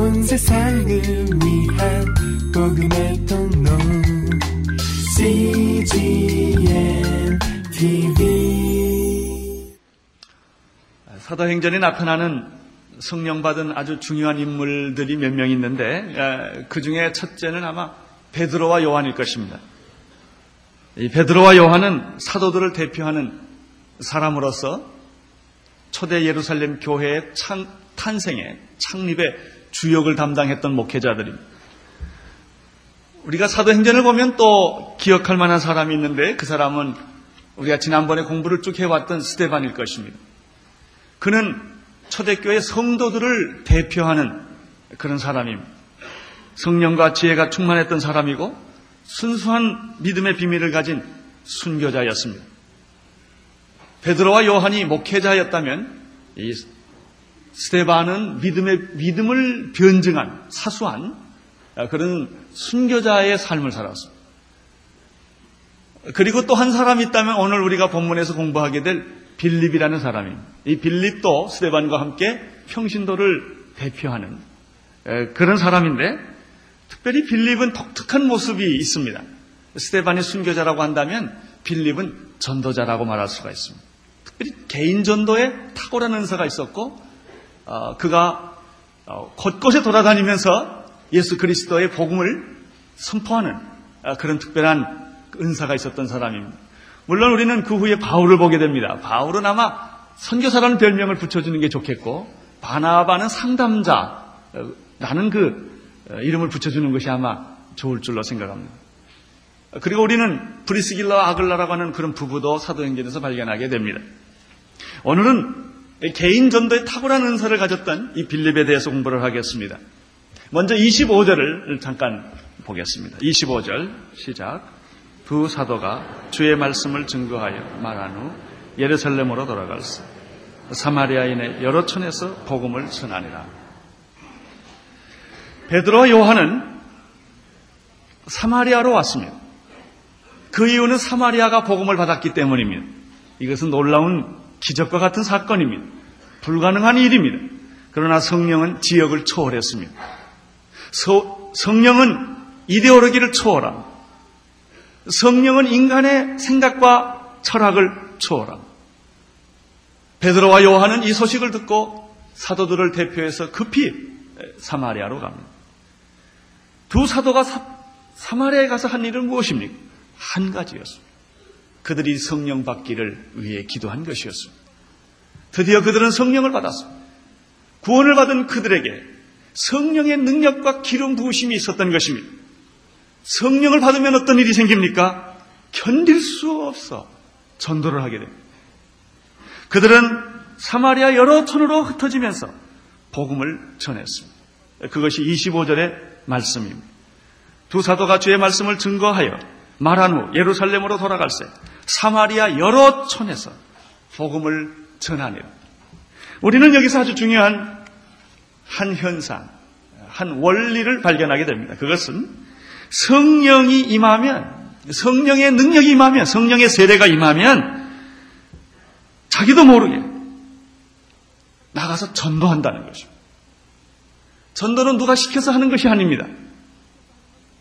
온 세상을 위한 복음의 통로 CGM TV 사도행전에 나타나는 성령 받은 아주 중요한 인물들이 몇 명 있는데 그 중에 첫째는 아마 베드로와 요한일 것입니다. 이 베드로와 요한은 사도들을 대표하는 사람으로서 초대 예루살렘 교회의 창, 탄생에 창립의 주역을 담당했던 목회자들입니다. 우리가 사도행전을 보면 또 기억할 만한 사람이 있는데 그 사람은 우리가 지난번에 공부를 쭉 해왔던 스테반일 것입니다. 그는 초대교회 성도들을 대표하는 그런 사람입니다. 성령과 지혜가 충만했던 사람이고 순수한 믿음의 비밀을 가진 순교자였습니다. 베드로와 요한이 목회자였다면 이 스테반은 믿음의 믿음을 변증한 사수한 그런 순교자의 삶을 살았습니다. 그리고 또 한 사람이 있다면 오늘 우리가 본문에서 공부하게 될 빌립이라는 사람입니다. 이 빌립도 스테반과 함께 평신도를 대표하는 그런 사람인데 특별히 빌립은 독특한 모습이 있습니다. 스테반이 순교자라고 한다면 빌립은 전도자라고 말할 수가 있습니다. 특별히 개인 전도에 탁월한 은사가 있었고 어, 그가 어, 곳곳에 돌아다니면서 예수 그리스도의 복음을 선포하는 어, 그런 특별한 은사가 있었던 사람입니다. 물론 우리는 그 후에 바울을 보게 됩니다. 바울은 아마 선교사라는 별명을 붙여주는 게 좋겠고 바나바는 상담자라는 그 이름을 붙여주는 것이 아마 좋을 줄로 생각합니다. 그리고 우리는 브리스길라와 아글라라고 하는 그런 부부도 사도행전에서 발견하게 됩니다. 오늘은 개인 전도에 탁월한 은사를 가졌던 이 빌립에 대해서 공부를 하겠습니다. 먼저 25절을 잠깐 보겠습니다. 25절 시작. 두 사도가 주의 말씀을 증거하여 말한 후 예루살렘으로 돌아갈세. 사마리아인의 여러 촌에서 복음을 전하니라. 베드로와 요한은 사마리아로 왔습니다. 그 이유는 사마리아가 복음을 받았기 때문입니다. 이것은 놀라운 기적과 같은 사건입니다. 불가능한 일입니다. 그러나 성령은 지역을 초월했습니다. 서, 성령은 이데올로기를 초월합니다. 성령은 인간의 생각과 철학을 초월합니다. 베드로와 요한은 이 소식을 듣고 사도들을 대표해서 급히 사마리아로 갑니다. 두 사도가 사, 사마리아에 가서 한 일은 무엇입니까? 한 가지였습니다. 그들이 성령 받기를 위해 기도한 것이었습니다. 드디어 그들은 성령을 받았습니다. 구원을 받은 그들에게 성령의 능력과 기름 부으심이 있었던 것입니다. 성령을 받으면 어떤 일이 생깁니까? 견딜 수 없어 전도를 하게 됩니다. 그들은 사마리아 여러 촌으로 흩어지면서 복음을 전했습니다. 그것이 25절의 말씀입니다. 두 사도가 주의 말씀을 증거하여 말한 후 예루살렘으로 돌아갈세 사마리아 여러 촌에서 복음을 전하니라. 우리는 여기서 아주 중요한 한 현상, 한 원리를 발견하게 됩니다. 그것은 성령이 임하면, 성령의 능력이 임하면, 성령의 세례가 임하면 자기도 모르게 나가서 전도한다는 것입니다. 전도는 누가 시켜서 하는 것이 아닙니다.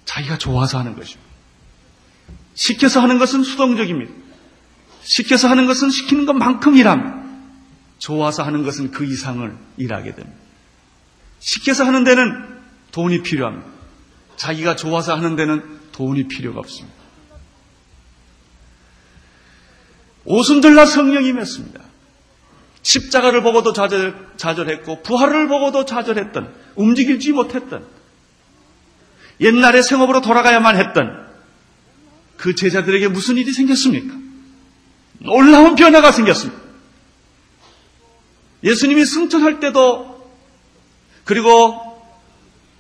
자기가 좋아서 하는 것입니다. 시켜서 하는 것은 수동적입니다. 시켜서 하는 것은 시키는 것만큼 일합니다. 좋아서 하는 것은 그 이상을 일하게 됩니다. 시켜서 하는 데는 돈이 필요합니다. 자기가 좋아서 하는 데는 돈이 필요가 없습니다. 오순절날 성령이 맺습니다. 십자가를 보고도 좌절, 좌절했고 부활을 보고도 좌절했던 움직이지 못했던 옛날의 생업으로 돌아가야만 했던 그 제자들에게 무슨 일이 생겼습니까? 놀라운 변화가 생겼습니다. 예수님이 승천할 때도 그리고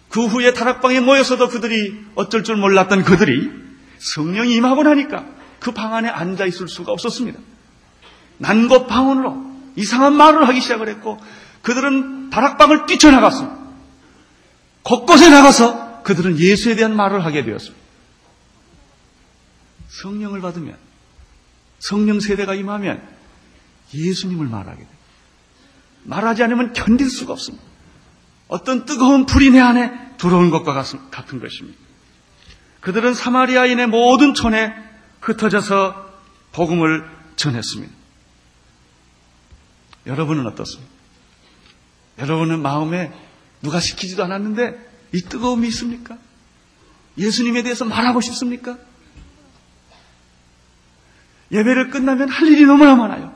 그 후에 다락방에 모여서도 그들이 어쩔 줄 몰랐던 그들이 성령이 임하고 나니까 그 방 안에 앉아 있을 수가 없었습니다. 난곳 방언으로 이상한 말을 하기 시작을 했고 그들은 다락방을 뛰쳐나갔습니다. 곳곳에 나가서 그들은 예수에 대한 말을 하게 되었습니다. 성령을 받으면 성령 세대가 임하면 예수님을 말하게 됩니다. 말하지 않으면 견딜 수가 없습니다. 어떤 뜨거운 불이 내 안에 들어온 것과 같은 것입니다. 그들은 사마리아인의 모든 촌에 흩어져서 복음을 전했습니다. 여러분은 어떻습니까? 여러분은 마음에 누가 시키지도 않았는데 이 뜨거움이 있습니까? 예수님에 대해서 말하고 싶습니까? 예배를 끝나면 할 일이 너무나 많아요.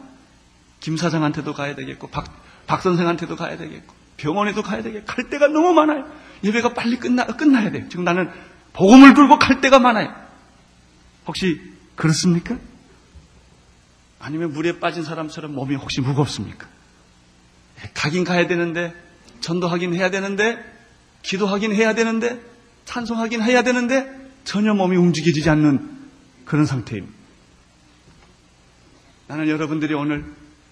김 사장한테도 가야 되겠고, 박, 박 선생한테도 가야 되겠고, 병원에도 가야 되겠고, 갈 데가 너무 많아요. 예배가 빨리 끝나, 끝나야 돼요. 지금 나는 복음을 들고 갈 데가 많아요. 혹시 그렇습니까? 아니면 물에 빠진 사람처럼 몸이 혹시 무겁습니까? 예, 가긴 가야 되는데, 전도하긴 해야 되는데, 기도하긴 해야 되는데, 찬송하긴 해야 되는데, 전혀 몸이 움직여지지 않는 그런 상태입니다. 나는 여러분들이 오늘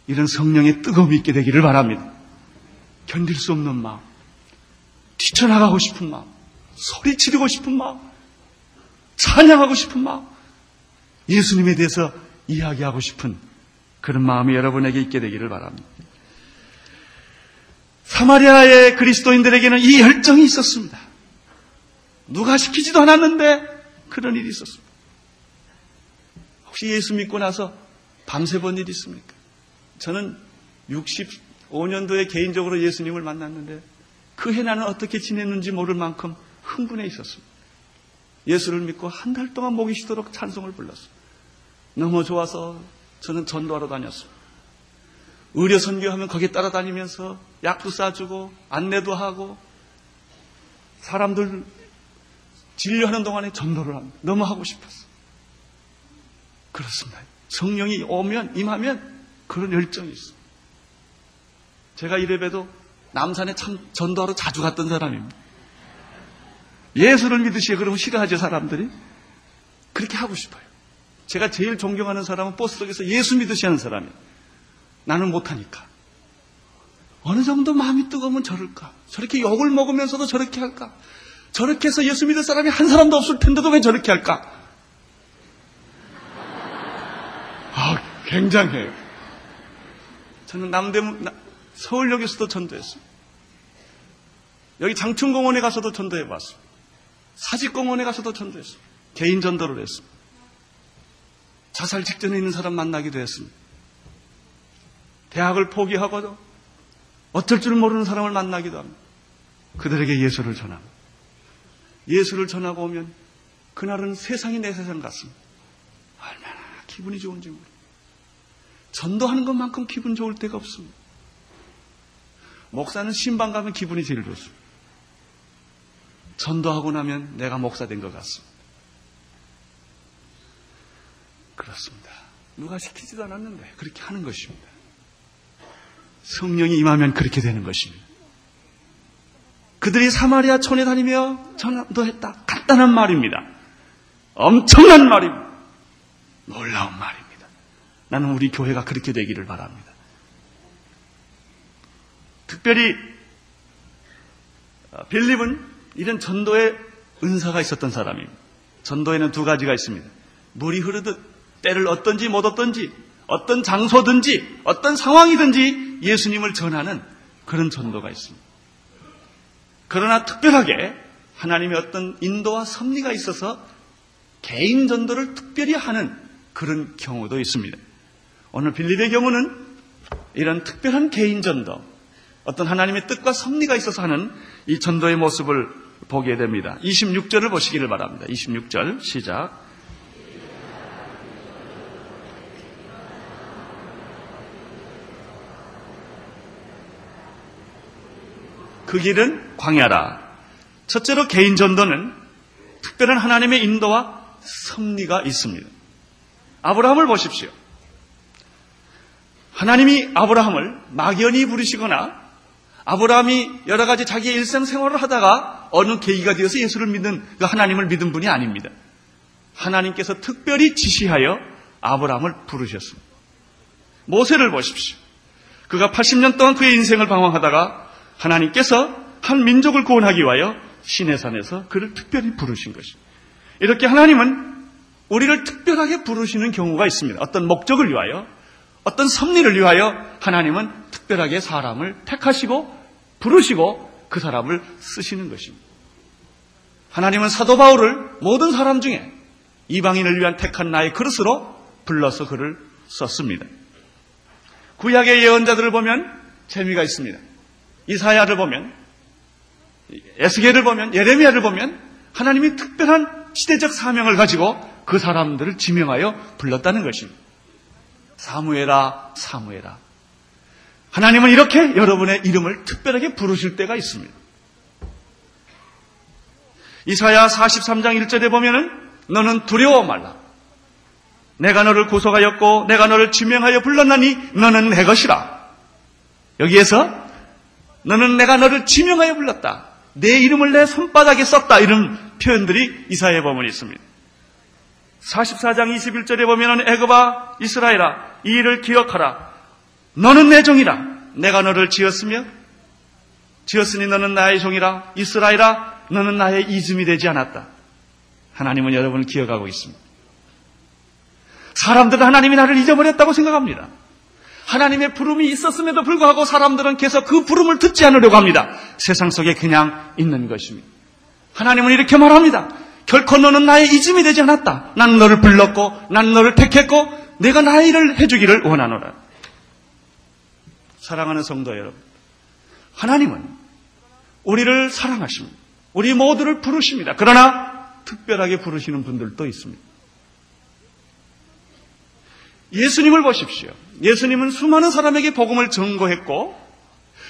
이런 성령의 뜨거움이 있게 되기를 바랍니다. 견딜 수 없는 마음, 뛰쳐나가고 싶은 마음, 소리 지르고 싶은 마음, 찬양하고 싶은 마음, 예수님에 대해서 이야기하고 싶은 그런 마음이 여러분에게 있게 되기를 바랍니다. 사마리아의 그리스도인들에게는 이 열정이 있었습니다. 누가 시키지도 않았는데 그런 일이 있었습니다. 혹시 예수 믿고 나서 밤새 본 일이 있습니까? 저는 65년도에 개인적으로 예수님을 만났는데 그 해 나는 어떻게 지냈는지 모를 만큼 흥분해 있었습니다. 예수를 믿고 한 달 동안 목이 쉬도록 찬송을 불렀어요. 너무 좋아서 저는 전도하러 다녔습니다. 의료 선교하면 거기에 따라다니면서 약도 싸주고 안내도 하고 사람들 진료하는 동안에 전도를 합니다. 너무 하고 싶었어. 그렇습니다. 성령이 오면 임하면 그런 열정이 있어. 제가 이래봬도 남산에 참 전도하러 자주 갔던 사람입니다. 예수를 믿으시에 그러면 싫어하죠 사람들이. 그렇게 하고 싶어요. 제가 제일 존경하는 사람은 버스 속에서 예수 믿으시 하는 사람이에요. 나는 못하니까. 어느 정도 마음이 뜨거우면 저럴까? 저렇게 욕을 먹으면서도 저렇게 할까? 저렇게 해서 예수 믿을 사람이 한 사람도 없을 텐데도 왜 저렇게 할까? 아, 굉장해요. 저는 남대문, 서울역에서도 전도했어요. 여기 장충공원에 가서도 전도해 봤어요. 사직공원에 가서도 전도했어요. 개인 전도를 했습니다. 자살 직전에 있는 사람 만나기도 했습니다. 대학을 포기하고도 어쩔 줄 모르는 사람을 만나기도 합니다. 그들에게 예수를 전합니다. 예수를 전하고 오면 그날은 세상이 내 세상 같습니다. 얼마나 기분이 좋은지 모르 전도하는 것만큼 기분 좋을 때가 없습니다. 목사는 신방 가면 기분이 제일 좋습니다. 전도하고 나면 내가 목사 된 것 같습니다. 그렇습니다. 누가 시키지도 않았는데 그렇게 하는 것입니다. 성령이 임하면 그렇게 되는 것입니다. 그들이 사마리아 촌에 다니며 전도했다. 간단한 말입니다. 엄청난 말입니다. 놀라운 말입니다. 나는 우리 교회가 그렇게 되기를 바랍니다. 특별히 어, 빌립은 이런 전도의 은사가 있었던 사람입니다. 전도에는 두 가지가 있습니다. 물이 흐르듯 때를 얻든지 못 얻든지 어떤 장소든지 어떤 상황이든지 예수님을 전하는 그런 전도가 있습니다. 그러나 특별하게 하나님의 어떤 인도와 섭리가 있어서 개인 전도를 특별히 하는 그런 경우도 있습니다. 오늘 빌립의 경우는 이런 특별한 개인 전도, 어떤 하나님의 뜻과 섭리가 있어서 하는 이 전도의 모습을 보게 됩니다. 26절을 보시기를 바랍니다. 26절 시작. 그 길은 광야라. 첫째로 개인 전도는 특별한 하나님의 인도와 섭리가 있습니다. 아브라함을 보십시오. 하나님이 아브라함을 막연히 부르시거나 아브라함이 여러 가지 자기의 일상 생활을 하다가 어느 계기가 되어서 예수를 믿는 그 하나님을 믿은 분이 아닙니다. 하나님께서 특별히 지시하여 아브라함을 부르셨습니다. 모세를 보십시오. 그가 80년 동안 그의 인생을 방황하다가 하나님께서 한 민족을 구원하기 위하여 시내산에서 그를 특별히 부르신 것입니다. 이렇게 하나님은 우리를 특별하게 부르시는 경우가 있습니다. 어떤 목적을 위하여, 어떤 섭리를 위하여 하나님은 특별하게 사람을 택하시고 부르시고 그 사람을 쓰시는 것입니다. 하나님은 사도 바울을 모든 사람 중에 이방인을 위한 택한 나의 그릇으로 불러서 그를 썼습니다. 구약의 예언자들을 보면 재미가 있습니다. 이사야를 보면 에스겔을 보면 예레미야를 보면 하나님이 특별한 시대적 사명을 가지고 그 사람들을 지명하여 불렀다는 것입니다. 사무에라 사무에라. 하나님은 이렇게 여러분의 이름을 특별하게 부르실 때가 있습니다. 이사야 43장 1절에 보면은 너는 두려워 말라. 내가 너를 구속하였고 내가 너를 지명하여 불렀나니 너는 내 것이라. 여기에서 너는 내가 너를 지명하여 불렀다. 내 이름을 내 손바닥에 썼다. 이런 표현들이 이사야에 보면 있습니다. 44장 21절에 보면은 애굽아 이스라엘아 이 일을 기억하라. 너는 내 종이라. 내가 너를 지었으며 지었으니 너는 나의 종이라. 이스라엘아 너는 나의 이즘이 되지 않았다. 하나님은 여러분을 기억하고 있습니다. 사람들은 하나님이 나를 잊어버렸다고 생각합니다. 하나님의 부름이 있었음에도 불구하고 사람들은 계속 그 부름을 듣지 않으려고 합니다. 세상 속에 그냥 있는 것입니다. 하나님은 이렇게 말합니다. 결코 너는 나의 이즘이 되지 않았다. 난 너를 불렀고, 난 너를 택했고, 내가 나의 일을 해주기를 원하노라. 사랑하는 성도 여러분. 하나님은 우리를 사랑하십니다. 우리 모두를 부르십니다. 그러나 특별하게 부르시는 분들도 있습니다. 예수님을 보십시오. 예수님은 수많은 사람에게 복음을 전거했고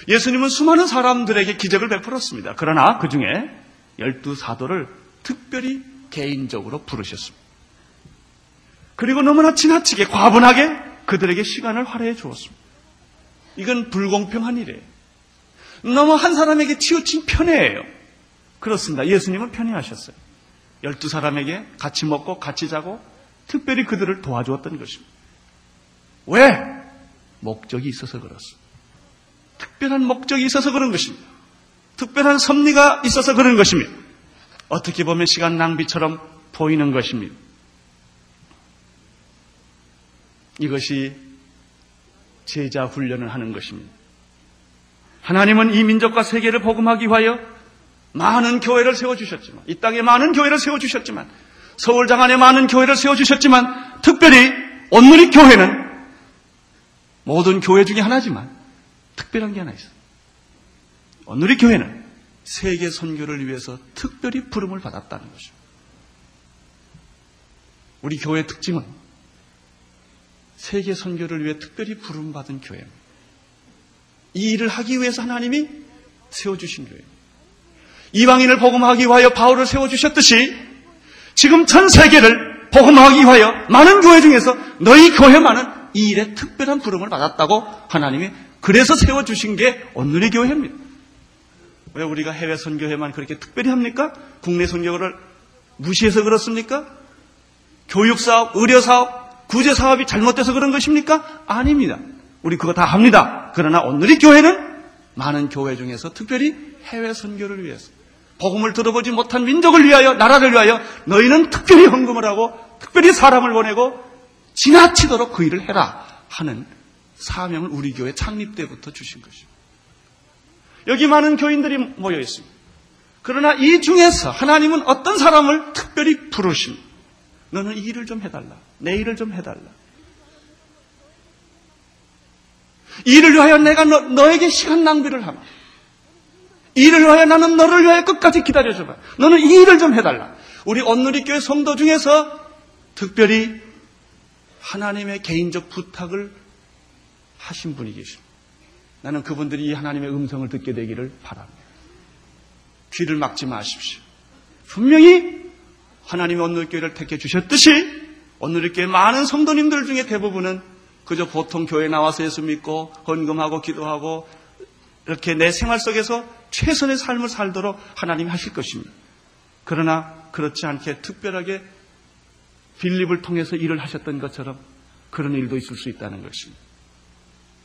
예수님은 수많은 사람들에게 기적을 베풀었습니다. 그러나 그 중에 열두 사도를 특별히 개인적으로 부르셨습니다. 그리고 너무나 지나치게 과분하게 그들에게 시간을 활용해 주었습니다. 이건 불공평한 일이에요. 너무 한 사람에게 치우친 편애예요. 그렇습니다. 예수님은 편애하셨어요. 열두 사람에게 같이 먹고 같이 자고 특별히 그들을 도와주었던 것입니다. 왜? 목적이 있어서 그렇습니다. 특별한 목적이 있어서 그런 것입니다. 특별한 섭리가 있어서 그런 것입니다. 어떻게 보면 시간 낭비처럼 보이는 것입니다. 이것이 제자 훈련을 하는 것입니다. 하나님은 이 민족과 세계를 복음하기 위하여 많은 교회를 세워주셨지만, 이 땅에 많은 교회를 세워주셨지만, 서울 장안에 많은 교회를 세워주셨지만, 특별히 온누리 교회는 모든 교회 중에 하나지만 특별한 게 하나 있어요. 오늘의 교회는 세계 선교를 위해서 특별히 부름을 받았다는 것입니다. 우리 교회의 특징은 세계 선교를 위해 특별히 부름 받은 교회입니다. 이 일을 하기 위해서 하나님이 세워주신 교회입니다. 이방인을 복음하기 위하여 바울을 세워주셨듯이 지금 전 세계를 복음하기 위하여 많은 교회 중에서 너희 교회만은 이 일에 특별한 부름을 받았다고 하나님이 그래서 세워주신 게 오늘의 교회입니다. 왜 우리가 해외 선교회만 그렇게 특별히 합니까? 국내 선교를 무시해서 그렇습니까? 교육사업, 의료사업, 구제사업이 잘못돼서 그런 것입니까? 아닙니다. 우리 그거 다 합니다. 그러나 오늘의 교회는 많은 교회 중에서 특별히 해외 선교를 위해서 복음을 들어보지 못한 민족을 위하여 나라를 위하여 너희는 특별히 헌금을 하고 특별히 사람을 보내고 지나치도록 그 일을 해라 하는 사명을 우리 교회 창립 때부터 주신 것입니다. 여기 많은 교인들이 모여 있습니다. 그러나 이 중에서 하나님은 어떤 사람을 특별히 부르십니다. 너는 이 일을 좀 해달라. 내 일을 좀 해달라. 이 일을 위하여 내가 너, 에게 시간 낭비를 하마. 이 일을 위하여 나는 너를 위하여 끝까지 기다려줘봐. 너는 이 일을 좀 해달라. 우리 온누리 교회 성도 중에서 특별히 하나님의 개인적 부탁을 하신 분이 계십니다. 나는 그분들이 이 하나님의 음성을 듣게 되기를 바랍니다. 귀를 막지 마십시오. 분명히 하나님의 오늘 교회를 택해 주셨듯이 오늘 교회 많은 성도님들 중에 대부분은 그저 보통 교회 나와서 예수 믿고 헌금하고 기도하고 이렇게 내 생활 속에서 최선의 삶을 살도록 하나님이 하실 것입니다. 그러나 그렇지 않게 특별하게 빌립을 통해서 일을 하셨던 것처럼 그런 일도 있을 수 있다는 것입니다.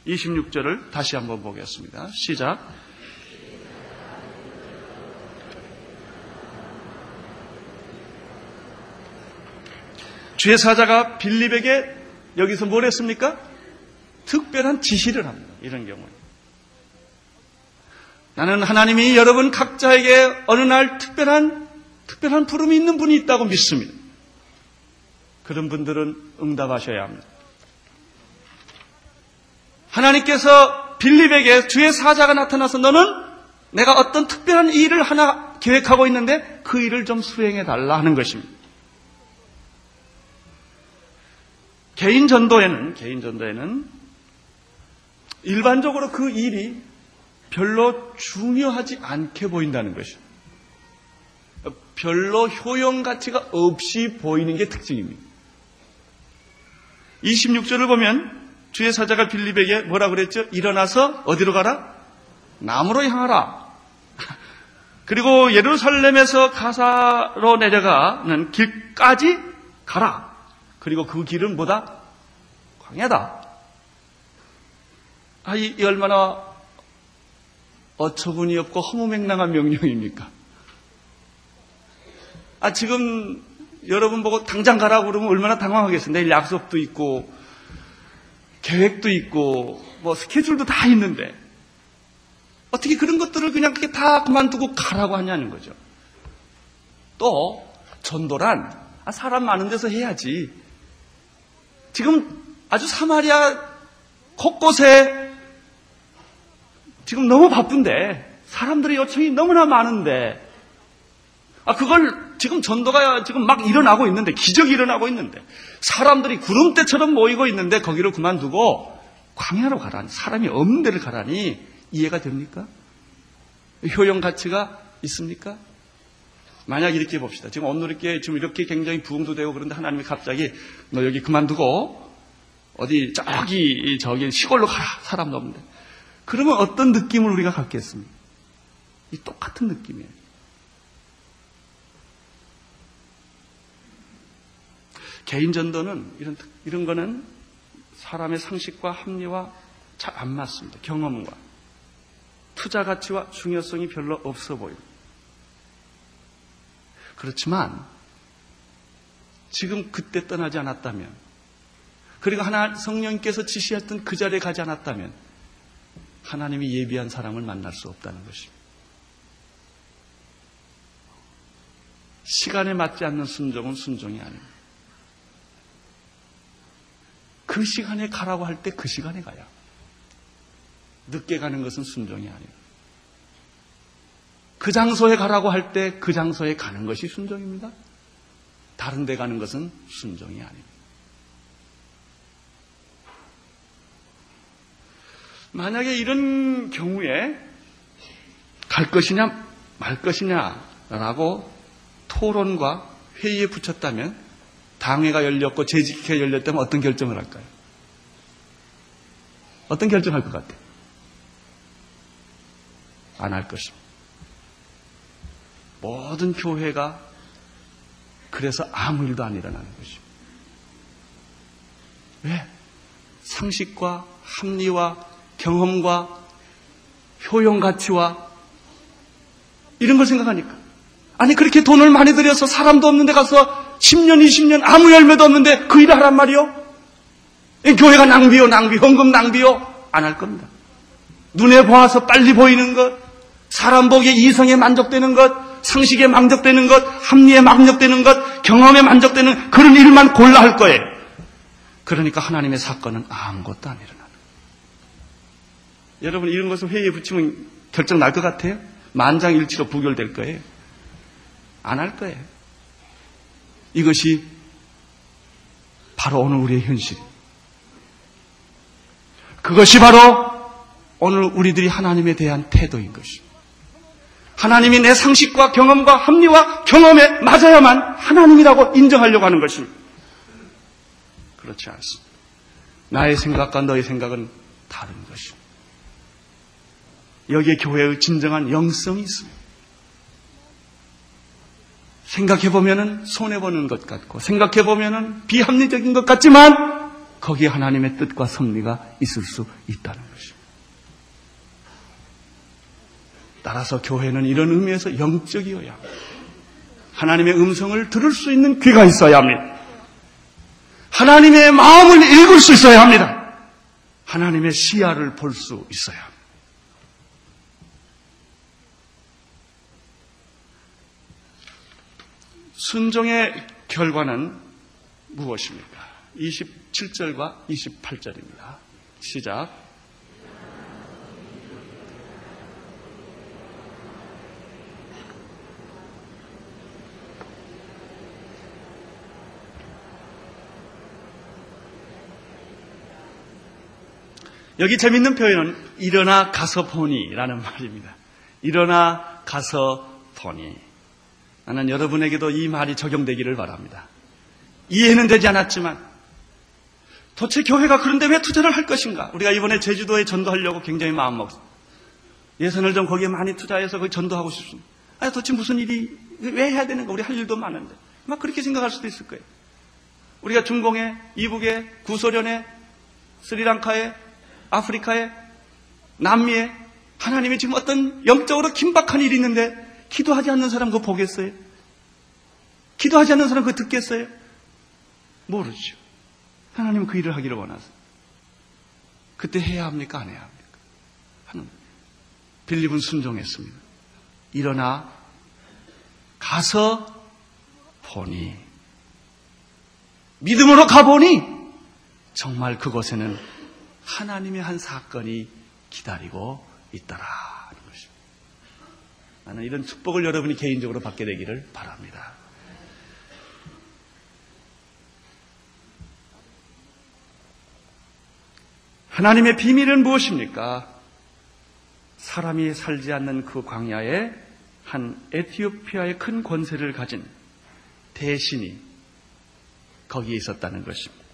26절을 다시 한번 보겠습니다. 시작. 주의 사자가 빌립에게 여기서 뭘 했습니까? 특별한 지시를 합니다. 이런 경우에. 나는 하나님이 여러분 각자에게 어느 날 특별한, 특별한 부름이 있는 분이 있다고 믿습니다. 그런 분들은 응답하셔야 합니다. 하나님께서 빌립에게 주의 사자가 나타나서 너는 내가 어떤 특별한 일을 하나 계획하고 있는데 그 일을 좀 수행해 달라 하는 것입니다. 개인 전도에는 개인 전도에는 일반적으로 그 일이 별로 중요하지 않게 보인다는 것이죠. 별로 효용 가치가 없이 보이는 게 특징입니다. 26절을 보면 주의 사자가 빌립에게 뭐라 그랬죠? 일어나서 어디로 가라? 남으로 향하라. 그리고 예루살렘에서 가사로 내려가는 길까지 가라. 그리고 그 길은 뭐다? 광야다. 아, 이, 이 얼마나 어처구니 없고 허무맹랑한 명령입니까? 아, 지금 여러분 보고 당장 가라고 그러면 얼마나 당황하겠어요. 내일 약속도 있고, 계획도 있고, 뭐 스케줄도 다 있는데, 어떻게 그런 것들을 그냥 그렇게 다 그만두고 가라고 하냐는 거죠. 또, 전도란, 아, 사람 많은 데서 해야지. 지금 아주 사마리아 곳곳에 지금 너무 바쁜데, 사람들의 요청이 너무나 많은데, 아, 그걸 지금 전도가 지금 막 일어나고 있는데, 기적이 일어나고 있는데, 사람들이 구름대처럼 모이고 있는데, 거기를 그만두고 광야로 가라니, 사람이 없는 데를 가라니, 이해가 됩니까? 효용 가치가 있습니까? 만약 이렇게 봅시다. 지금 오늘이렇게 지금 이렇게 굉장히 부흥도 되고 그런데 하나님이 갑자기 너 여기 그만두고 어디 저기 저기 시골로 가라 사람 없는데 그러면 어떤 느낌을 우리가 갖겠습니까? 이 똑같은 느낌이에요. 개인 전도는 이런 이런 거는 사람의 상식과 합리와 잘 안 맞습니다. 경험과 투자 가치와 중요성이 별로 없어 보입니다. 그렇지만 지금 그때 떠나지 않았다면 그리고 하나 성령께서 지시했던 그 자리에 가지 않았다면 하나님이 예비한 사람을 만날 수 없다는 것입니다. 시간에 맞지 않는 순종은 순종이 아닙니다. 그 시간에 가라고 할 때 그 시간에 가야. 늦게 가는 것은 순종이 아니에요. 그 장소에 가라고 할 때 그 장소에 가는 것이 순종입니다. 다른 데 가는 것은 순종이 아닙니다. 만약에 이런 경우에 갈 것이냐 말 것이냐라고 토론과 회의에 붙였다면 당회가 열렸고 재직회가 열렸다면 어떤 결정을 할까요? 어떤 결정할 것 같아요? 안 할 것입니다. 모든 교회가 그래서 아무 일도 안 일어나는 것입니다. 왜? 상식과 합리와 경험과 효용 가치와 이런 걸 생각하니까. 아니, 그렇게 돈을 많이 들여서 사람도 없는 데 가서 10년, 20년 아무 열매도 없는데 그 일을 하란 말이요? 교회가 낭비요, 낭비, 헌금 낭비요? 안 할 겁니다. 눈에 보아서 빨리 보이는 것, 사람 보기에 이성에 만족되는 것, 상식에 만족되는 것, 합리에 만족되는 것, 경험에 만족되는 그런 일만 골라 할 거예요. 그러니까 하나님의 사건은 아무것도 안 일어나는 여러분 이런 것을 회의에 붙이면 결정 날 것 같아요? 만장일치로 부결될 거예요. 안 할 거예요. 이것이 바로 오늘 우리의 현실. 그것이 바로 오늘 우리들이 하나님에 대한 태도인 것입니다. 하나님이 내 상식과 경험과 합리와 경험에 맞아야만 하나님이라고 인정하려고 하는 것입니다. 그렇지 않습니다. 나의 생각과 너의 생각은 다른 것입니다. 여기에 교회의 진정한 영성이 있습니다. 생각해보면 손해보는 것 같고, 생각해보면 비합리적인 것 같지만, 거기에 하나님의 뜻과 섭리가 있을 수 있다는 것입니다. 따라서 교회는 이런 의미에서 영적이어야 합니다. 하나님의 음성을 들을 수 있는 귀가 있어야 합니다. 하나님의 마음을 읽을 수 있어야 합니다. 하나님의 시야를 볼 수 있어야 합니다. 순종의 결과는 무엇입니까? 27절과 28절입니다. 시작. 여기 재밌는 표현은 일어나 가서 보니라는 말입니다. 일어나 가서 보니. 나는 여러분에게도 이 말이 적용되기를 바랍니다. 이해는 되지 않았지만 도대체 교회가 그런데 왜 투자를 할 것인가? 우리가 이번에 제주도에 전도하려고 굉장히 마음먹었습니다. 예산을 좀 거기에 많이 투자해서 거기 전도하고 싶습니다. 아니 도대체 무슨 일이 왜 해야 되는가? 우리 할 일도 많은데 막 그렇게 생각할 수도 있을 거예요. 우리가 중공에, 이북에, 구소련에, 스리랑카에, 아프리카에, 남미에 하나님이 지금 어떤 영적으로 긴박한 일이 있는데 기도하지 않는 사람 그거 보겠어요? 기도하지 않는 사람 그거 듣겠어요? 모르죠. 하나님은 그 일을 하기를 원하세요. 그때 해야 합니까? 안 해야 합니까? 하는 빌립은 순종했습니다. 일어나 가서 보니 믿음으로 가보니 정말 그곳에는 하나님의 한 사건이 기다리고 있더라 하는 이런 축복을 여러분이 개인적으로 받게 되기를 바랍니다. 하나님의 비밀은 무엇입니까? 사람이 살지 않는 그 광야에 한 에티오피아의 큰 권세를 가진 대신이 거기에 있었다는 것입니다.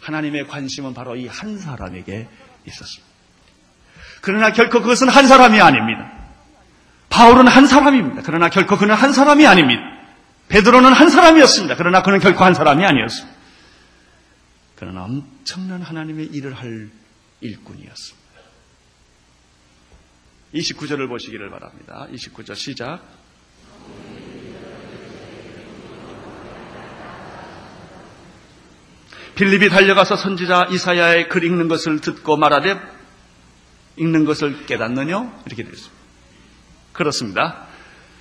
하나님의 관심은 바로 이 한 사람에게 있었습니다. 그러나 결코 그것은 한 사람이 아닙니다. 바울은 한 사람입니다. 그러나 결코 그는 한 사람이 아닙니다. 베드로는 한 사람이었습니다. 그러나 그는 결코 한 사람이 아니었습니다. 그는 엄청난 하나님의 일을 할 일꾼이었습니다. 29절을 보시기를 바랍니다. 29절 시작. 빌립이 달려가서 선지자 이사야의 글 읽는 것을 듣고 말하되 읽는 것을 깨닫느냐? 이렇게 되었습니다. 그렇습니다.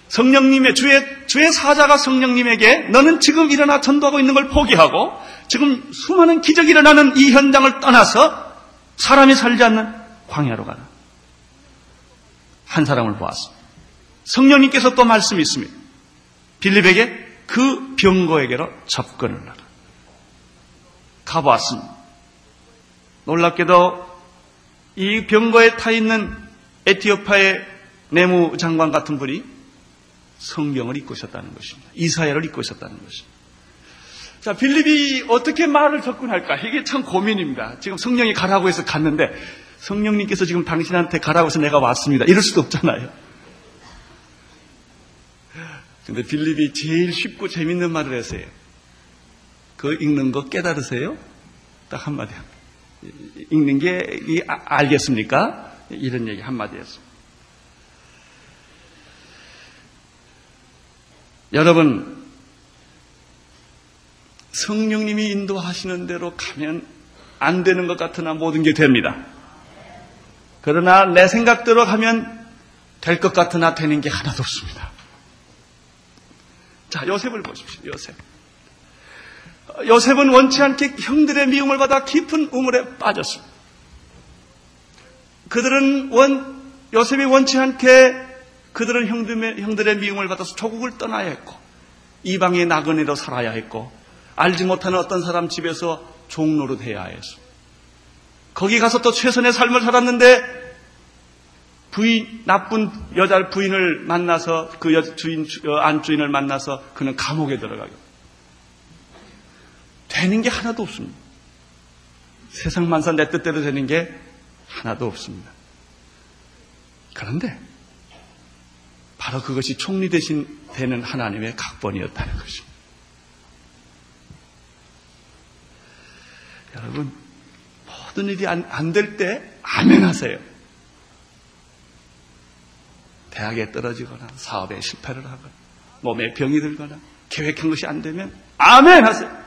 성령님의 주의 주의 사자가 성령님에게 너는 지금 일어나 전도하고 있는 걸 포기하고 지금 수많은 기적이 일어나는 이 현장을 떠나서 사람이 살지 않는 광야로 가라. 한 사람을 보았습니다. 성령님께서 또 말씀이 있습니다. 빌립에게 그 병거에게로 접근을 하라. 가보았습니다. 놀랍게도 이 병거에 타 있는 에티오파의 내무장관 같은 분이 성경을 읽고 있었다는 것입니다. 이사야를 읽고 있었다는 것입니다. 자, 빌립이 어떻게 말을 접근할까? 이게 참 고민입니다. 지금 성령이 가라고 해서 갔는데 성령님께서 지금 당신한테 가라고 해서 내가 왔습니다. 이럴 수도 없잖아요. 근데 빌립이 제일 쉽고 재밌는 말을 했어요. 그 읽는 거 깨달으세요? 딱 한마디. 읽는 게 아, 알겠습니까? 이런 얘기 한마디 했습니다. 여러분, 성령님이 인도하시는 대로 가면 안 되는 것 같으나 모든 게 됩니다. 그러나 내 생각대로 가면 될 것 같으나 되는 게 하나도 없습니다. 자, 요셉을 보십시오, 요셉. 요셉은 원치 않게 형들의 미움을 받아 깊은 우물에 빠졌습니다. 그들은 원, 요셉이 원치 않게 그들은 형들의, 미움을 받아서 조국을 떠나야 했고, 이방의 나그네로 살아야 했고, 알지 못하는 어떤 사람 집에서 종로로 돼야 했어. 거기 가서 또 최선의 삶을 살았는데, 부인, 나쁜 여자 부인을 만나서 그 여, 주인, 어, 안주인을 만나서 그는 감옥에 들어가게. 되는 게 하나도 없습니다. 세상 만사 내 뜻대로 되는 게 하나도 없습니다. 그런데 바로 그것이 총리 대신 되는 하나님의 각본이었다는 것입니다. 여러분, 모든 일이 안 될때 아멘 하세요. 대학에 떨어지거나 사업에 실패를 하거나 몸에 병이 들거나 계획한 것이 안 되면 아멘 하세요.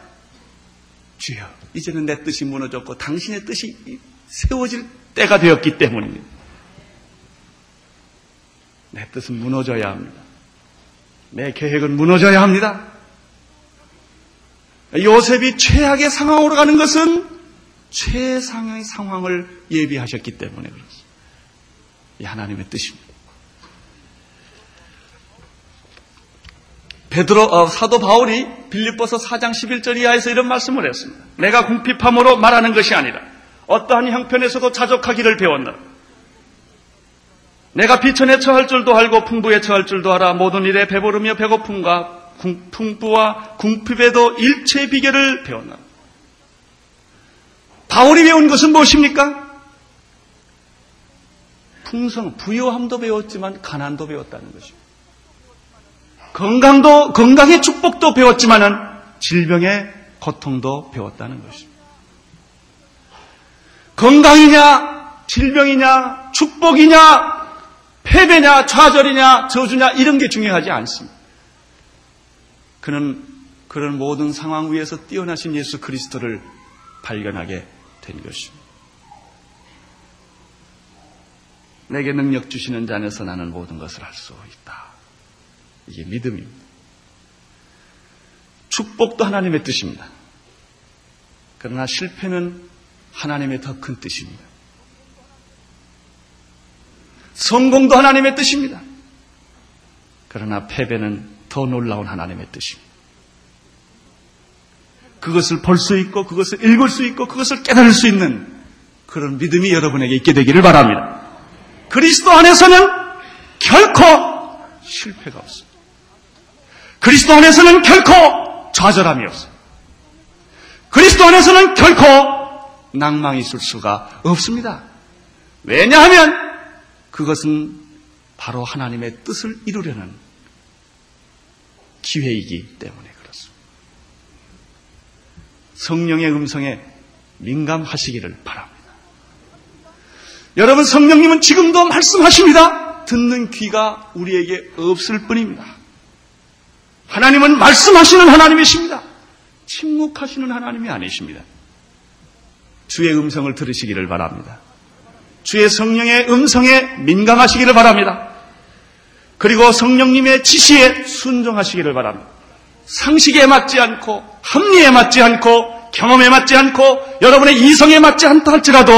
주여, 이제는 내 뜻이 무너졌고 당신의 뜻이 세워질 때가 되었기 때문입니다. 내 뜻은 무너져야 합니다. 내 계획은 무너져야 합니다. 요셉이 최악의 상황으로 가는 것은 최상의 상황을 예비하셨기 때문에 그렇습니다. 이 하나님의 뜻입니다. 베드로 어, 사도 바울이 빌립보서 4장 11절 이하에서 이런 말씀을 했습니다. 내가 궁핍함으로 말하는 것이 아니라 어떠한 형편에서도 자족하기를 배웠다. 내가 비천에 처할 줄도 알고 풍부에 처할 줄도 알아 모든 일에 배부르며 배고픔과 풍부와 궁핍에도 일체 비결을 배웠나. 바울이 배운 것은 무엇입니까? 풍성, 부요함도 배웠지만 가난도 배웠다는 것입니다. 건강도, 건강의 축복도 배웠지만은 질병의 고통도 배웠다는 것입니다. 건강이냐, 질병이냐, 축복이냐, 패배냐, 좌절이냐, 저주냐, 이런 게 중요하지 않습니다. 그는 그런 모든 상황 위에서 뛰어나신 예수 그리스도를 발견하게 된 것입니다. 내게 능력 주시는 자 안에서 나는 모든 것을 할 수 있다. 이게 믿음입니다. 축복도 하나님의 뜻입니다. 그러나 실패는 하나님의 더 큰 뜻입니다. 성공도 하나님의 뜻입니다. 그러나 패배는 더 놀라운 하나님의 뜻입니다. 그것을 볼 수 있고, 그것을 읽을 수 있고, 그것을 깨달을 수 있는 그런 믿음이 여러분에게 있게 되기를 바랍니다. 그리스도 안에서는 결코 실패가 없습니다. 그리스도 안에서는 결코 좌절함이 없습니다. 그리스도 안에서는 결코 낭망이 있을 수가 없습니다. 왜냐하면 그것은 바로 하나님의 뜻을 이루려는 기회이기 때문에 그렇습니다. 성령의 음성에 민감하시기를 바랍니다. 여러분 성령님은 지금도 말씀하십니다. 듣는 귀가 우리에게 없을 뿐입니다. 하나님은 말씀하시는 하나님이십니다. 침묵하시는 하나님이 아니십니다. 주의 음성을 들으시기를 바랍니다. 주의 성령의 음성에 민감하시기를 바랍니다. 그리고 성령님의 지시에 순종하시기를 바랍니다. 상식에 맞지 않고 합리에 맞지 않고 경험에 맞지 않고 여러분의 이성에 맞지 않다 할지라도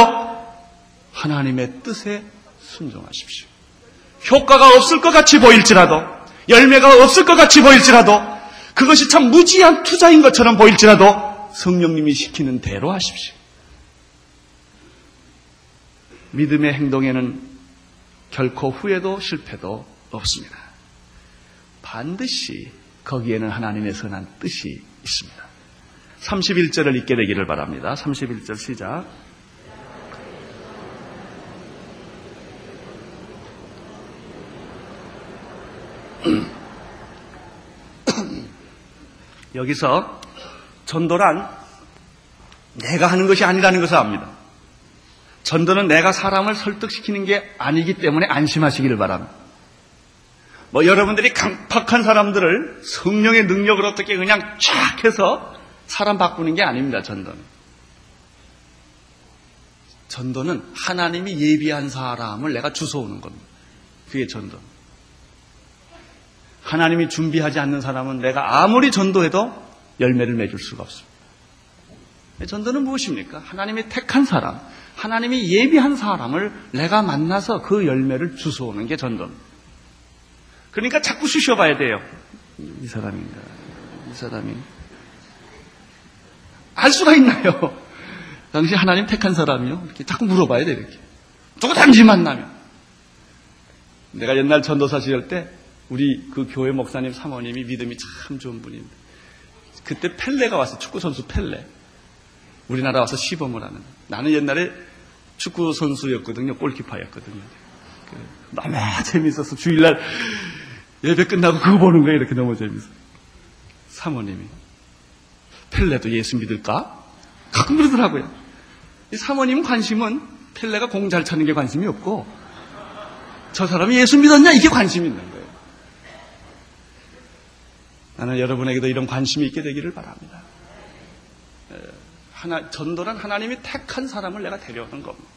하나님의 뜻에 순종하십시오. 효과가 없을 것 같이 보일지라도 열매가 없을 것 같이 보일지라도 그것이 참 무지한 투자인 것처럼 보일지라도 성령님이 시키는 대로 하십시오. 믿음의 행동에는 결코 후회도 실패도 없습니다. 반드시 거기에는 하나님의 선한 뜻이 있습니다. 31절을 읽게 되기를 바랍니다. 31절 시작. 여기서 전도란 내가 하는 것이 아니라는 것을 압니다. 전도는 내가 사람을 설득시키는 게 아니기 때문에 안심하시기를 바랍니다. 뭐 여러분들이 강팍한 사람들을 성령의 능력을 어떻게 그냥 쫙 해서 사람 바꾸는 게 아닙니다, 전도는. 전도는 하나님이 예비한 사람을 내가 주워오는 겁니다. 그게 전도. 하나님이 준비하지 않는 사람은 내가 아무리 전도해도 열매를 맺을 수가 없습니다. 전도는 무엇입니까? 하나님이 택한 사람, 하나님이 예비한 사람을 내가 만나서 그 열매를 주워오는 게 전도입니다. 그러니까 자꾸 쉬셔봐야 돼요. 이 사람인가? 이 사람이. 알 수가 있나요? 당시 하나님 택한 사람이요? 이렇게 자꾸 물어봐야 돼, 이렇게. 누구 단지 만나면. 내가 옛날 전도사 시절 때 우리 그 교회 목사님 사모님이 믿음이 참 좋은 분입니다. 그때 펠레가 왔어요. 축구 선수 펠레. 우리나라 와서 시범을 하는. 나는 옛날에 축구 선수였거든요. 골키퍼였거든요. 그 너무 재밌어서 주일날 예배 끝나고 그거 보는 거예요. 이렇게 너무 재밌어. 사모님이. 펠레도 예수 믿을까? 가끔 그러더라고요. 이 사모님 관심은 펠레가 공 잘 차는 게 관심이 없고 저 사람이 예수 믿었냐? 이게 관심이 있는 거예요. 나는 여러분에게도 이런 관심이 있게 되기를 바랍니다. 하나, 전도는 하나님이 택한 사람을 내가 데려오는 겁니다.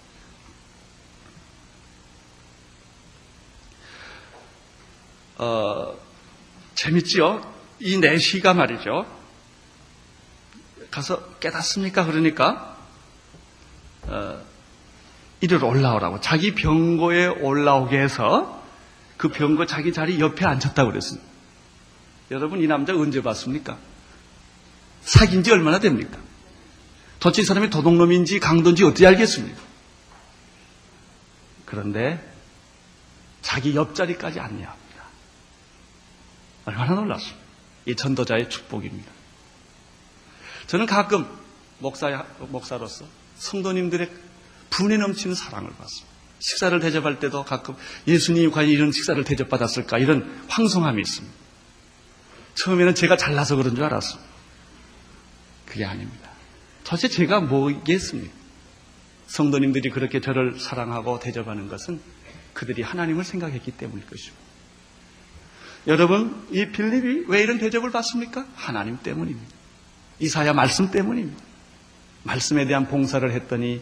어, 재밌지요? 이 내시가 말이죠. 가서 깨닫습니까? 그러니까 어, 이리로 올라오라고 자기 병고에 올라오게 해서 그 병고 자기 자리 옆에 앉혔다고 그랬어요. 여러분 이 남자 언제 봤습니까? 사귄 지 얼마나 됩니까? 도대체 이 사람이 도둑놈인지 강도인지 어떻게 알겠습니까? 그런데 자기 옆자리까지 안내합니다. 얼마나 놀랐습니까? 이 전도자의 축복입니다. 저는 가끔 목사, 목사로서 성도님들의 분에 넘치는 사랑을 받습니다. 식사를 대접할 때도 가끔 예수님이 과연 이런 식사를 대접받았을까 이런 황송함이 있습니다. 처음에는 제가 잘나서 그런 줄 알았어요. 그게 아닙니다. 도대체 제가 뭐겠습니까? 성도님들이 그렇게 저를 사랑하고 대접하는 것은 그들이 하나님을 생각했기 때문일 것입니다. 여러분, 이 빌립이 왜 이런 대접을 받습니까? 하나님 때문입니다. 이사야 말씀 때문입니다. 말씀에 대한 봉사를 했더니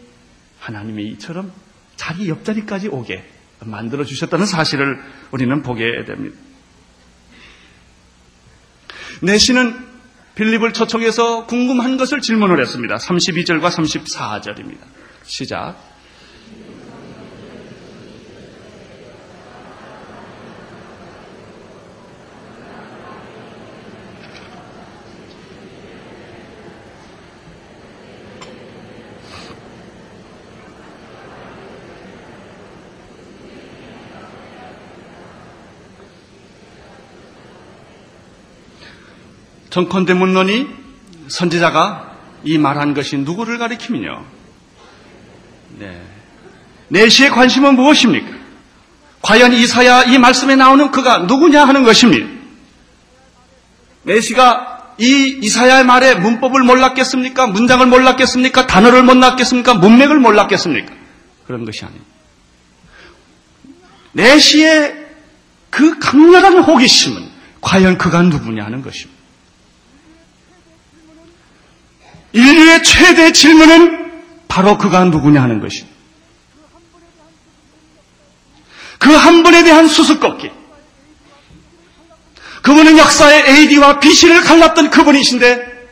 하나님이 이처럼 자기 옆자리까지 오게 만들어 주셨다는 사실을 우리는 보게 됩니다. 내시는 빌립을 초청해서 궁금한 것을 질문을 했습니다. 32절과 34절입니다. 시작. 정컨대 문론이 선지자가 이 말한 것이 누구를 가리키며 네. 내시의 관심은 무엇입니까? 과연 이사야 이 말씀에 나오는 그가 누구냐 하는 것입니다. 내시가 이 이사야의 말에 문법을 몰랐겠습니까? 문장을 몰랐겠습니까? 단어를 몰랐겠습니까? 문맥을 몰랐겠습니까? 그런 것이 아닙니다. 내시의 그 강렬한 호기심은 과연 그가 누구냐 하는 것입니다. 인류의 최대 질문은 바로 그가 누구냐 하는 것입니다. 그 한 분에 대한 수수꺾기. 그분은 역사의 AD와 BC를 갈랐던 그분이신데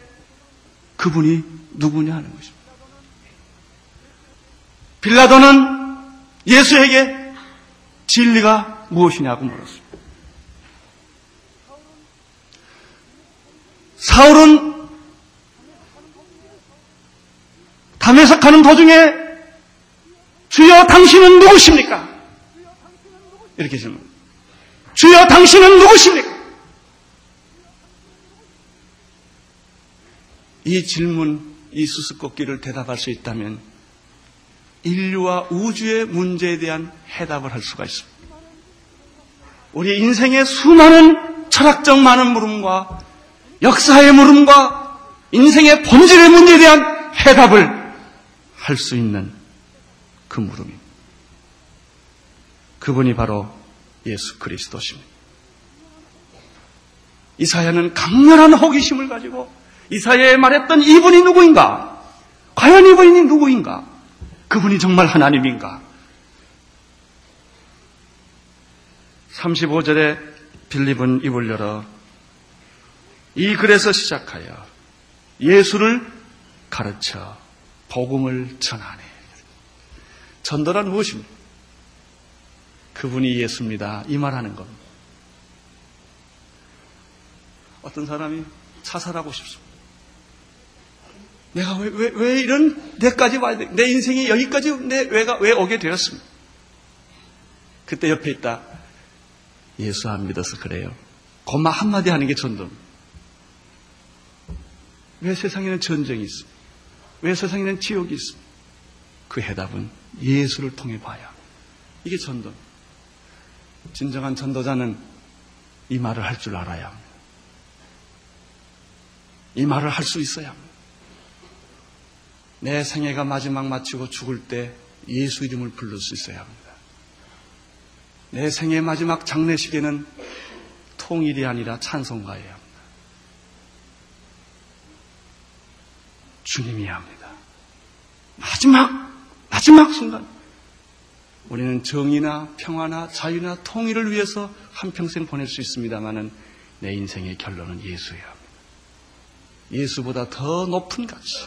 그분이 누구냐 하는 것입니다. 빌라도는 예수에게 진리가 무엇이냐고 물었습니다. 사울은 가는 도중에 주여 당신은 누구십니까? 이렇게 질문. 주여 당신은 누구십니까? 이 질문, 이 수수께끼를 대답할 수 있다면 인류와 우주의 문제에 대한 해답을 할 수가 있습니다. 우리 인생의 수많은 철학적 많은 물음과 역사의 물음과 인생의 본질의 문제에 대한 해답을 할 수 있는 그 물음입니다. 그분이 바로 예수 그리스도십니다. 이사야는 강렬한 호기심을 가지고 이사야에 말했던 이분이 누구인가? 과연 이분이 누구인가? 그분이 정말 하나님인가? 35절에 빌립은 입을 열어 이 글에서 시작하여 예수를 가르쳐 복음을 전하네. 전도란 무엇입니까? 그분이 예수입니다. 이 말하는 겁니다. 어떤 사람이 자살하고 싶습니다. 내가 왜, 왜, 왜 이런 데까지 와야 돼? 내 인생이 여기까지 내 왜가 왜 오게 되었습니까? 그때 옆에 있다. 예수 안 믿어서 그래요. 고마 한마디 하는 게 전도입니다. 왜 세상에는 전쟁이 있습니까? 왜 세상에는 지옥이 있습니까? 그 해답은 예수를 통해 봐야. 이게 전도. 진정한 전도자는 이 말을 할 줄 알아야 합니다. 이 말을 할 수 있어야 합니다. 내 생애가 마지막 마치고 죽을 때 예수 이름을 부를 수 있어야 합니다. 내 생애 마지막 장례식에는 통일이 아니라 찬송가예요. 합니다. 주님이 합니다. 마지막, 마지막 순간. 우리는 정의나 평화나 자유나 통일을 위해서 한평생 보낼 수 있습니다만은 내 인생의 결론은 합니다. 예수보다 더 높은 가치,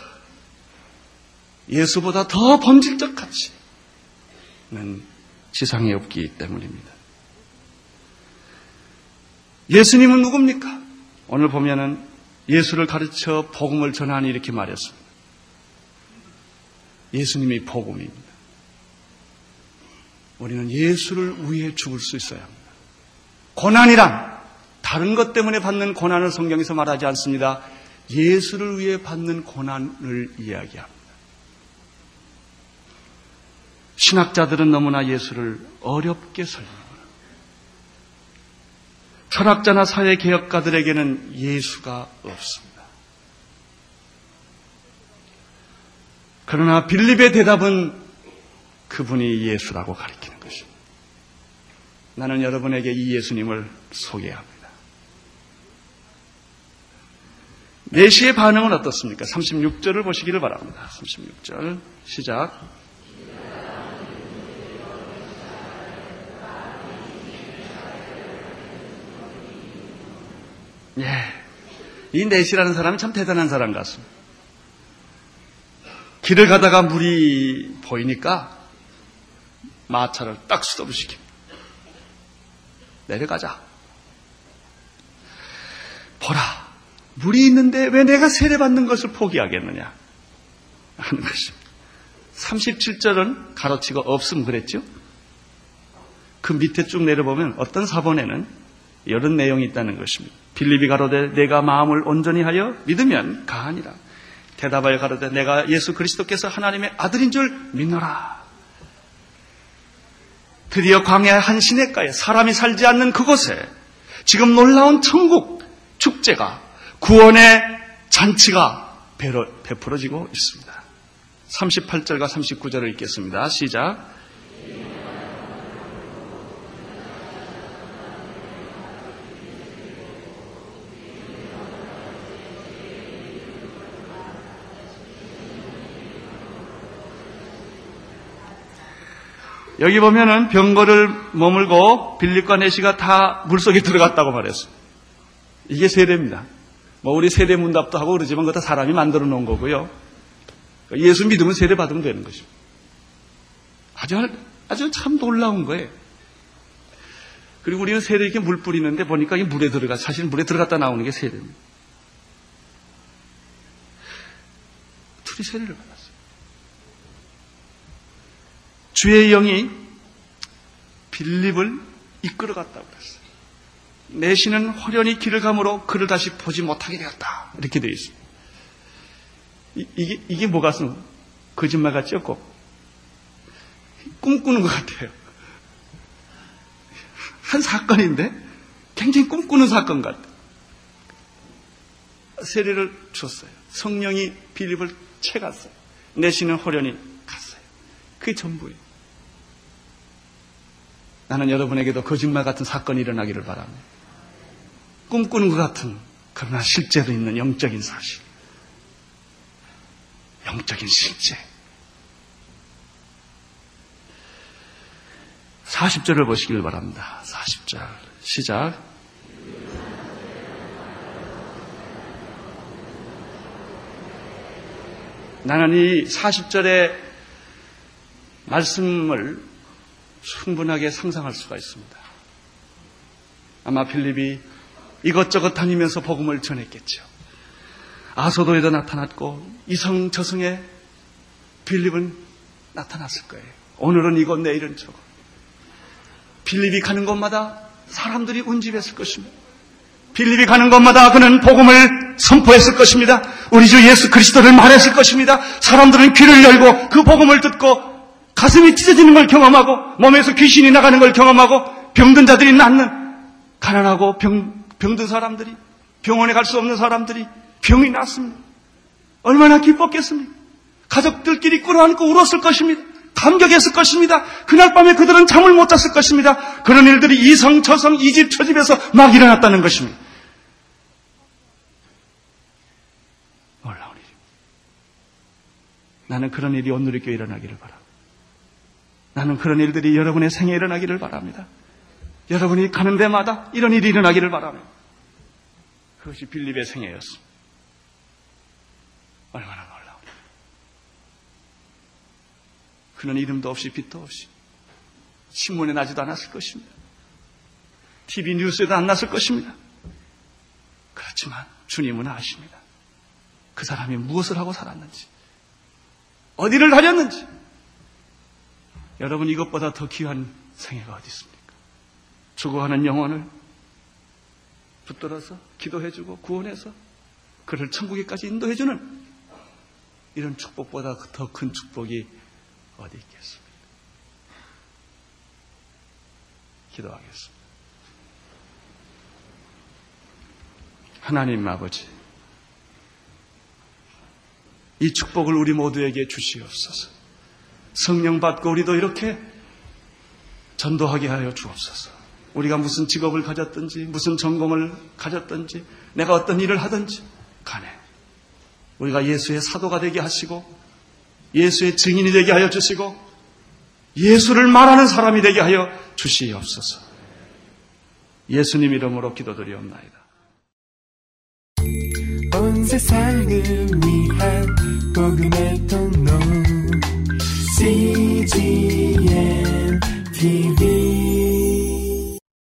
예수보다 더 본질적 가치는 지상에 없기 때문입니다. 예수님은 누굽니까? 오늘 보면은 예수를 가르쳐 복음을 전하니 이렇게 말했습니다. 예수님이 복음입니다. 우리는 예수를 위해 죽을 수 있어야 합니다. 고난이란 다른 것 때문에 받는 고난을 성경에서 말하지 않습니다. 예수를 위해 받는 고난을 이야기합니다. 신학자들은 너무나 예수를 어렵게 설명합니다. 철학자나 사회개혁가들에게는 예수가 없습니다. 그러나 빌립의 대답은 그분이 예수라고 가리키는 것입니다. 나는 여러분에게 이 예수님을 소개합니다. 내시의 반응은 어떻습니까? 36절을 보시기를 바랍니다. 36절 시작. 예. 이 내시라는 사람이 참 대단한 사람 같습니다. 길을 가다가 물이 보이니까 마차를 딱 스톱시킵니다. 내려가자. 보라. 물이 있는데 왜 내가 세례받는 것을 포기하겠느냐 하는 것입니다. 37절은 가로치고 없음 그랬죠? 그 밑에 쭉 내려보면 어떤 사본에는 이런 내용이 있다는 것입니다. 빌립이 가로되 내가 마음을 온전히 하여 믿으면 가하니라. 대답하여 가로되 내가 예수 그리스도께서 하나님의 아들인 줄 믿노라. 드디어 광야의 한 시냇가에 사람이 살지 않는 그곳에 지금 놀라운 천국 축제가 구원의 잔치가 베풀어지고 있습니다. 38절과 39절을 읽겠습니다. 시작. 여기 보면은 병거를 머물고 빌립과 내시가 다 물속에 들어갔다고 말했어요. 이게 세례입니다. 뭐 우리 세례 문답도 하고 그러지만 그거 다 사람이 만들어 놓은 거고요. 예수 믿으면 세례 받으면 되는 것입니다. 아주 아주 참 놀라운 거예요. 그리고 우리는 세례 이렇게 물 뿌리는데 보니까 이 물에 들어가 사실 물에 들어갔다 나오는 게 세례입니다. 둘이 세례를 받았어요. 주의 영이 빌립을 이끌어갔다고 그랬어요. 내시는 화련히 길을 감으로 그를 다시 보지 못하게 되었다. 이렇게 되어 있습니다. 이, 이게, 이게 뭐가 쓴 거짓말 같지 않고 꿈꾸는 것 같아요. 한 사건인데 굉장히 꿈꾸는 사건 같아요. 세례를 줬어요. 성령이 빌립을 채갔어요. 내시는 호련히 갔어요. 그게 전부예요. 나는 여러분에게도 거짓말 같은 사건이 일어나기를 바랍니다. 꿈꾸는 것 같은 그러나 실제로 있는 영적인 사실. 영적인 실제. 40절을 보시길 바랍니다. 40절. 시작. 나는 이 40절의 말씀을 충분하게 상상할 수가 있습니다. 아마 필립이 이것저것 다니면서 복음을 전했겠죠. 아소도에도 나타났고 이성 저성에 빌립은 나타났을 거예요. 오늘은 이곳 내일은 저곳. 빌립이 가는 곳마다 사람들이 운집했을 것입니다. 빌립이 가는 곳마다 그는 복음을 선포했을 것입니다. 우리 주 예수 그리스도를 말했을 것입니다. 사람들은 귀를 열고 그 복음을 듣고 가슴이 찢어지는 걸 경험하고 몸에서 귀신이 나가는 걸 경험하고 병든 자들이 낫는 가난하고 병, 병든 사람들이 병원에 갈 수 없는 사람들이 병이 났습니다. 얼마나 기뻤겠습니까? 가족들끼리 끌어안고 울었을 것입니다. 감격했을 것입니다. 그날 밤에 그들은 잠을 못 잤을 것입니다. 그런 일들이 이성, 저성, 이 집, 저 집에서 막 일어났다는 것입니다. 놀라운 일입니다. 나는 그런 일이 오늘 이렇게 일어나기를 바랍니다. 나는 그런 일들이 여러분의 생에 일어나기를 바랍니다. 여러분이 가는 데마다 이런 일이 일어나기를 바랍니다. 그것이 빌립의 생애였습니다. 얼마나 놀라워. 그는 이름도 없이 빛도 없이 신문에 나지도 않았을 것입니다. TV 뉴스에도 안 났을 것입니다. 그렇지만 주님은 아십니다. 그 사람이 무엇을 하고 살았는지, 어디를 다녔는지. 여러분 이것보다 더 귀한 생애가 어디 있습니까? 죽어가는 영혼을 붙들어서 기도해주고 구원해서 그를 천국에까지 인도해주는 이런 축복보다 더 큰 축복이 어디 있겠습니까? 기도하겠습니다. 하나님 아버지, 이 축복을 우리 모두에게 주시옵소서. 성령 받고 우리도 이렇게 전도하게 하여 주옵소서. 우리가 무슨 직업을 가졌든지, 무슨 전공을 가졌든지, 내가 어떤 일을 하든지 간에 우리가 예수의 사도가 되게 하시고, 예수의 증인이 되게 하여 주시고, 예수를 말하는 사람이 되게 하여 주시옵소서. 예수님 이름으로 기도드리옵나이다. 온 세상을 위한 복음의 통로 cgmtv